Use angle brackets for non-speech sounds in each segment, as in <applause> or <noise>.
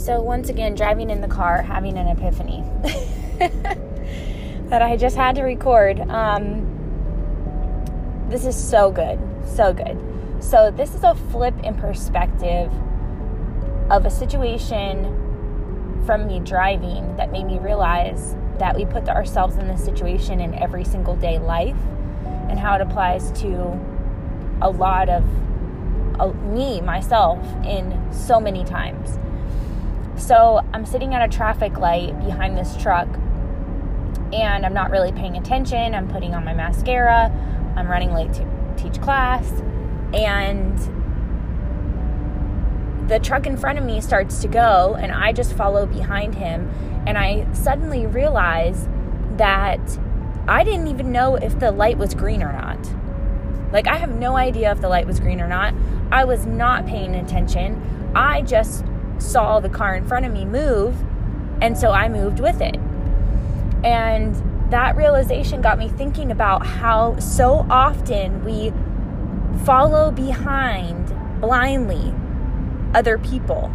So, once again, driving in the car, having an epiphany <laughs> that I just had to record. Um, this is so good. So good. So, this is a flip in perspective of a situation from me driving that made me realize that we put ourselves in this situation in every single day life and how it applies to a lot of uh, me, myself, in so many times. So I'm sitting at a traffic light behind this truck and I'm not really paying attention. I'm putting on my mascara. I'm running late to teach class. And the truck in front of me starts to go and I just follow behind him. And I suddenly realize that I didn't even know if the light was green or not. Like, I have no idea if the light was green or not. I was not paying attention. I just saw the car in front of me move, and so I moved with it. And that realization got me thinking about how so often we follow behind blindly other people.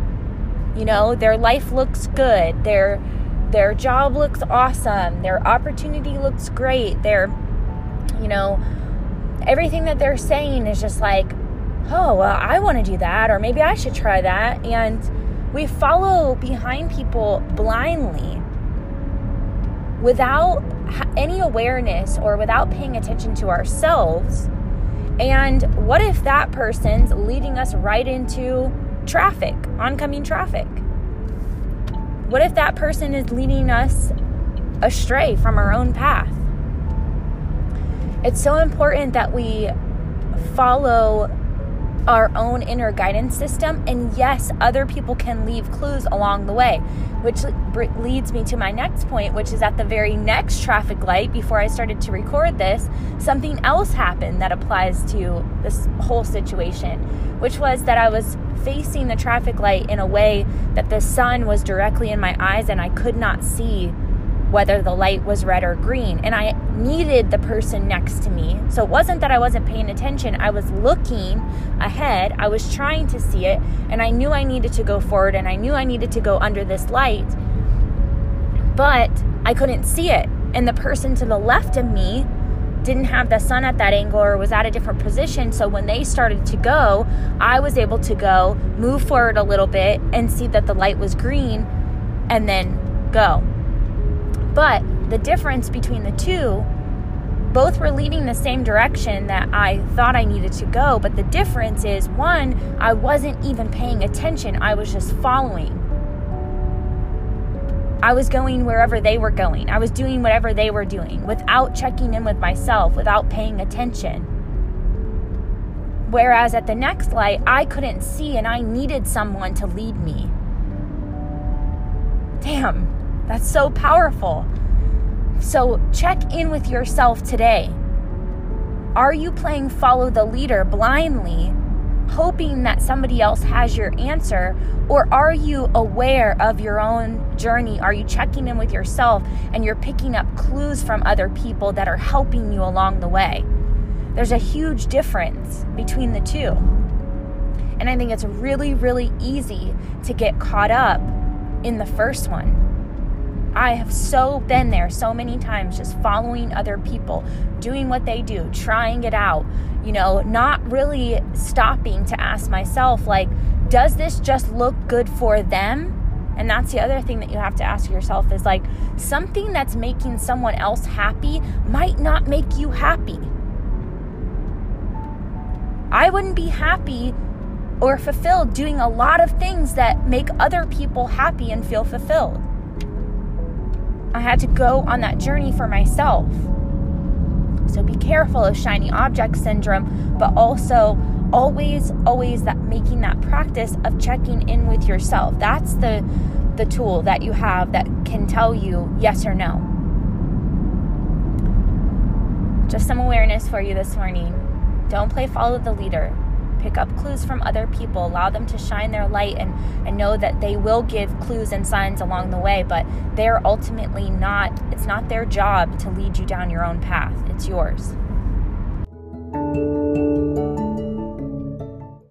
You know, their life looks good, their their job looks awesome, their opportunity looks great, their you know, everything that they're saying is just like, "Oh, well, I want to do that or maybe I should try that." And we follow behind people blindly without any awareness or without paying attention to ourselves. And what if that person's leading us right into traffic, oncoming traffic? What if that person is leading us astray from our own path? It's so important that we follow our own inner guidance system. And yes, other people can leave clues along the way, which leads me to my next point, which is at the very next traffic light before I started to record this, something else happened that applies to this whole situation, which was that I was facing the traffic light in a way that the sun was directly in my eyes and I could not see whether the light was red or green. And I needed the person next to me. So it wasn't that I wasn't paying attention, I was looking ahead, I was trying to see it, and I knew I needed to go forward and I knew I needed to go under this light. But I couldn't see it. And the person to the left of me didn't have the sun at that angle or was at a different position. So when they started to go, I was able to go, move forward a little bit, and see that the light was green, and then go. But the difference between the two, both were leading the same direction that I thought I needed to go. But the difference is one, I wasn't even paying attention, I was just following. I was going wherever they were going. I was doing whatever they were doing without checking in with myself, without paying attention. Whereas at the next light, I couldn't see and I needed someone to lead me. Damn, that's so powerful. So check in with yourself today. Are you playing follow the leader blindly, hoping that somebody else has your answer? Or are you aware of your own journey? Are you checking in with yourself and you're picking up clues from other people that are helping you along the way? There's a huge difference between the two. And I think it's really, really easy to get caught up in the first one I have so been there so many times, just following other people, doing what they do, trying it out, you know, not really stopping to ask myself, like, does this just look good for them? And that's the other thing that you have to ask yourself is like, something that's making someone else happy might not make you happy. I wouldn't be happy or fulfilled doing a lot of things that make other people happy and feel fulfilled. I had to go on that journey for myself. So be careful of shiny object syndrome, but also always, always that making that practice of checking in with yourself. That's the the tool that you have that can tell you yes or no. Just some awareness for you this morning. Don't play follow the leader pick up clues from other people, allow them to shine their light, and, and know that they will give clues and signs along the way, but they're ultimately not, it's not their job to lead you down your own path. It's yours.